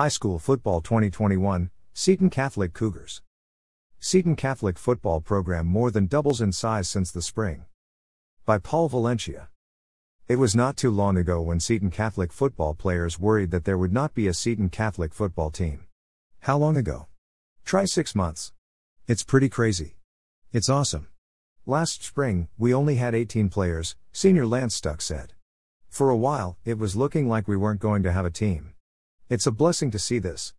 High School Football 2021, Seton Catholic Cougars. Seton Catholic football program more than doubles in size since the spring. By Paul Valencia. It was not too long ago when Seton Catholic football players worried that there would not be a Seton Catholic football team. How long ago? Try six months. It's pretty crazy. It's awesome. Last spring, we only had 18 players, senior Lance Stuck said. For a while, it was looking like we weren't going to have a team. It's a blessing to see this.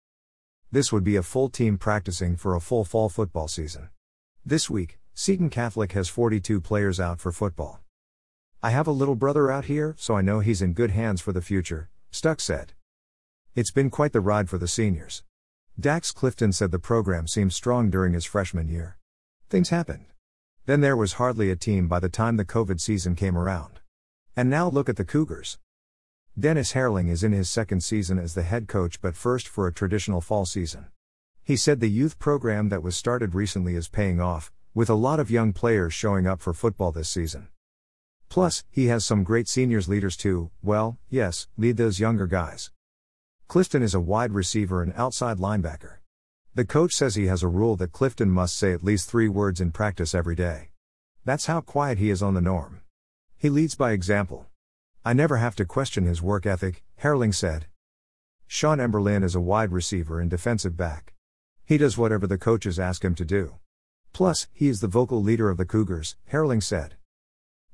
This would be a full team practicing for a full fall football season. This week, Seton Catholic has 42 players out for football. I have a little brother out here, so I know he's in good hands for the future, Stuck said. It's been quite the ride for the seniors. Dax Clifton said the program seemed strong during his freshman year. Things happened. Then there was hardly a team by the time the COVID season came around. And now look at the Cougars. Dennis Herling is in his second season as the head coach, but first for a traditional fall season. He said the youth program that was started recently is paying off, with a lot of young players showing up for football this season. Plus, he has some great seniors leaders too, well, yes, lead those younger guys. Clifton is a wide receiver and outside linebacker. The coach says he has a rule that Clifton must say at least three words in practice every day. That's how quiet he is on the norm. He leads by example. I never have to question his work ethic, Herling said. Sean Emberlin is a wide receiver and defensive back. He does whatever the coaches ask him to do. Plus, he is the vocal leader of the Cougars, Herling said.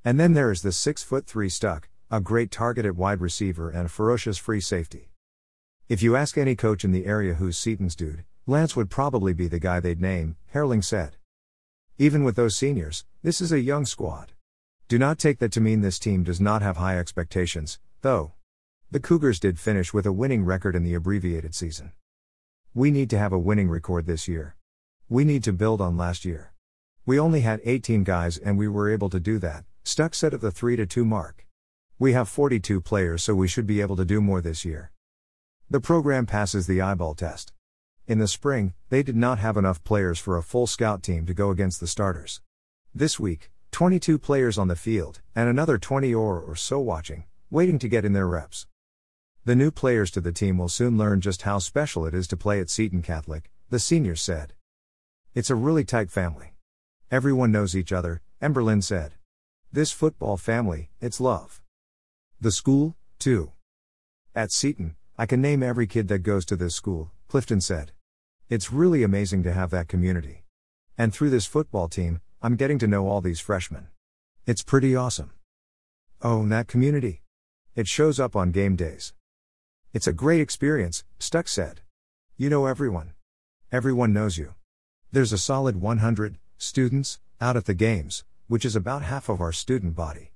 And then there is the 6 foot 3 stuck, a great target at wide receiver and a ferocious free safety. If you ask any coach in the area who's Seton's dude, Lance would probably be the guy they'd name, Herling said. Even with those seniors, this is a young squad. Do not take that to mean this team does not have high expectations, though. The Cougars did finish with a winning record in the abbreviated season. We need to have a winning record this year. We need to build on last year. We only had 18 guys and we were able to do that, Stuck said at the 3 2 mark. We have 42 players so we should be able to do more this year. The program passes the eyeball test. In the spring, they did not have enough players for a full scout team to go against the starters. This week, 22 players on the field, and another 20 or, or so watching, waiting to get in their reps. The new players to the team will soon learn just how special it is to play at Seton Catholic, the seniors said. It's a really tight family. Everyone knows each other, Emberlin said. This football family, it's love. The school, too. At Seton, I can name every kid that goes to this school, Clifton said. It's really amazing to have that community. And through this football team, I'm getting to know all these freshmen. It's pretty awesome. Oh, and that community. It shows up on game days. It's a great experience, Stuck said. You know everyone. Everyone knows you. There's a solid 100 students out at the games, which is about half of our student body.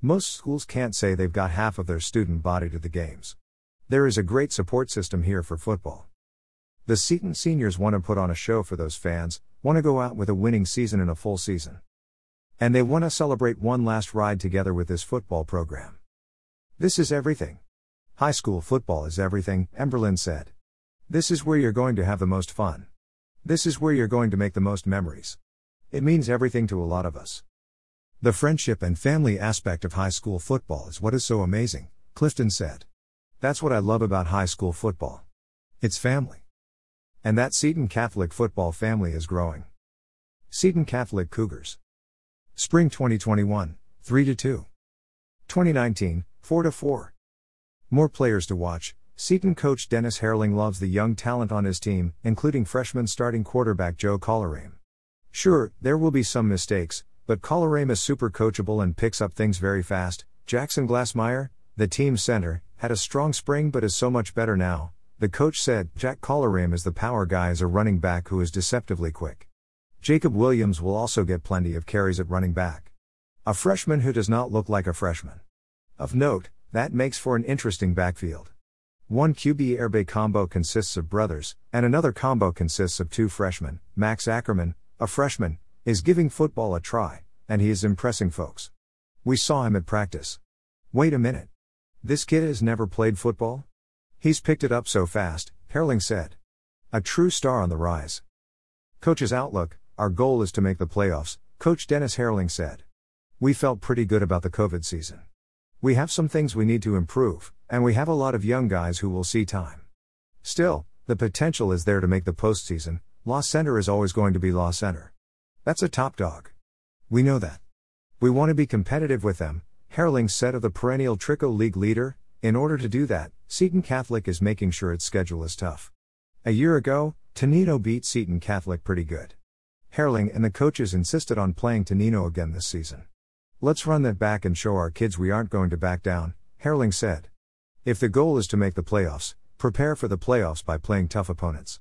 Most schools can't say they've got half of their student body to the games. There is a great support system here for football. The Seton seniors want to put on a show for those fans, want to go out with a winning season in a full season. And they want to celebrate one last ride together with this football program. This is everything. High school football is everything, Emberlin said. This is where you're going to have the most fun. This is where you're going to make the most memories. It means everything to a lot of us. The friendship and family aspect of high school football is what is so amazing, Clifton said. That's what I love about high school football. It's family. And that Seton Catholic football family is growing. Seton Catholic Cougars. Spring 2021, 3 2. 2019, 4 4. More players to watch. Seton coach Dennis Herling loves the young talent on his team, including freshman starting quarterback Joe Collarame. Sure, there will be some mistakes, but Collarame is super coachable and picks up things very fast. Jackson Glassmeyer, the team center, had a strong spring but is so much better now, the coach said Jack Collarame is the power guy as a running back who is deceptively quick. Jacob Williams will also get plenty of carries at running back. A freshman who does not look like a freshman. Of note, that makes for an interesting backfield. One QB RB combo consists of brothers, and another combo consists of two freshmen. Max Ackerman, a freshman, is giving football a try, and he is impressing folks. We saw him at practice. Wait a minute. This kid has never played football? He's picked it up so fast, Herling said. A true star on the rise. Coach's outlook Our goal is to make the playoffs, Coach Dennis Herling said. We felt pretty good about the COVID season. We have some things we need to improve, and we have a lot of young guys who will see time. Still, the potential is there to make the postseason. La Center is always going to be La Center. That's a top dog. We know that. We want to be competitive with them, Herling said of the perennial Trico League leader. In order to do that, Seton Catholic is making sure its schedule is tough. A year ago, Tenino beat Seton Catholic pretty good. Herling and the coaches insisted on playing Tenino again this season. Let's run that back and show our kids we aren't going to back down, Herling said. If the goal is to make the playoffs, prepare for the playoffs by playing tough opponents.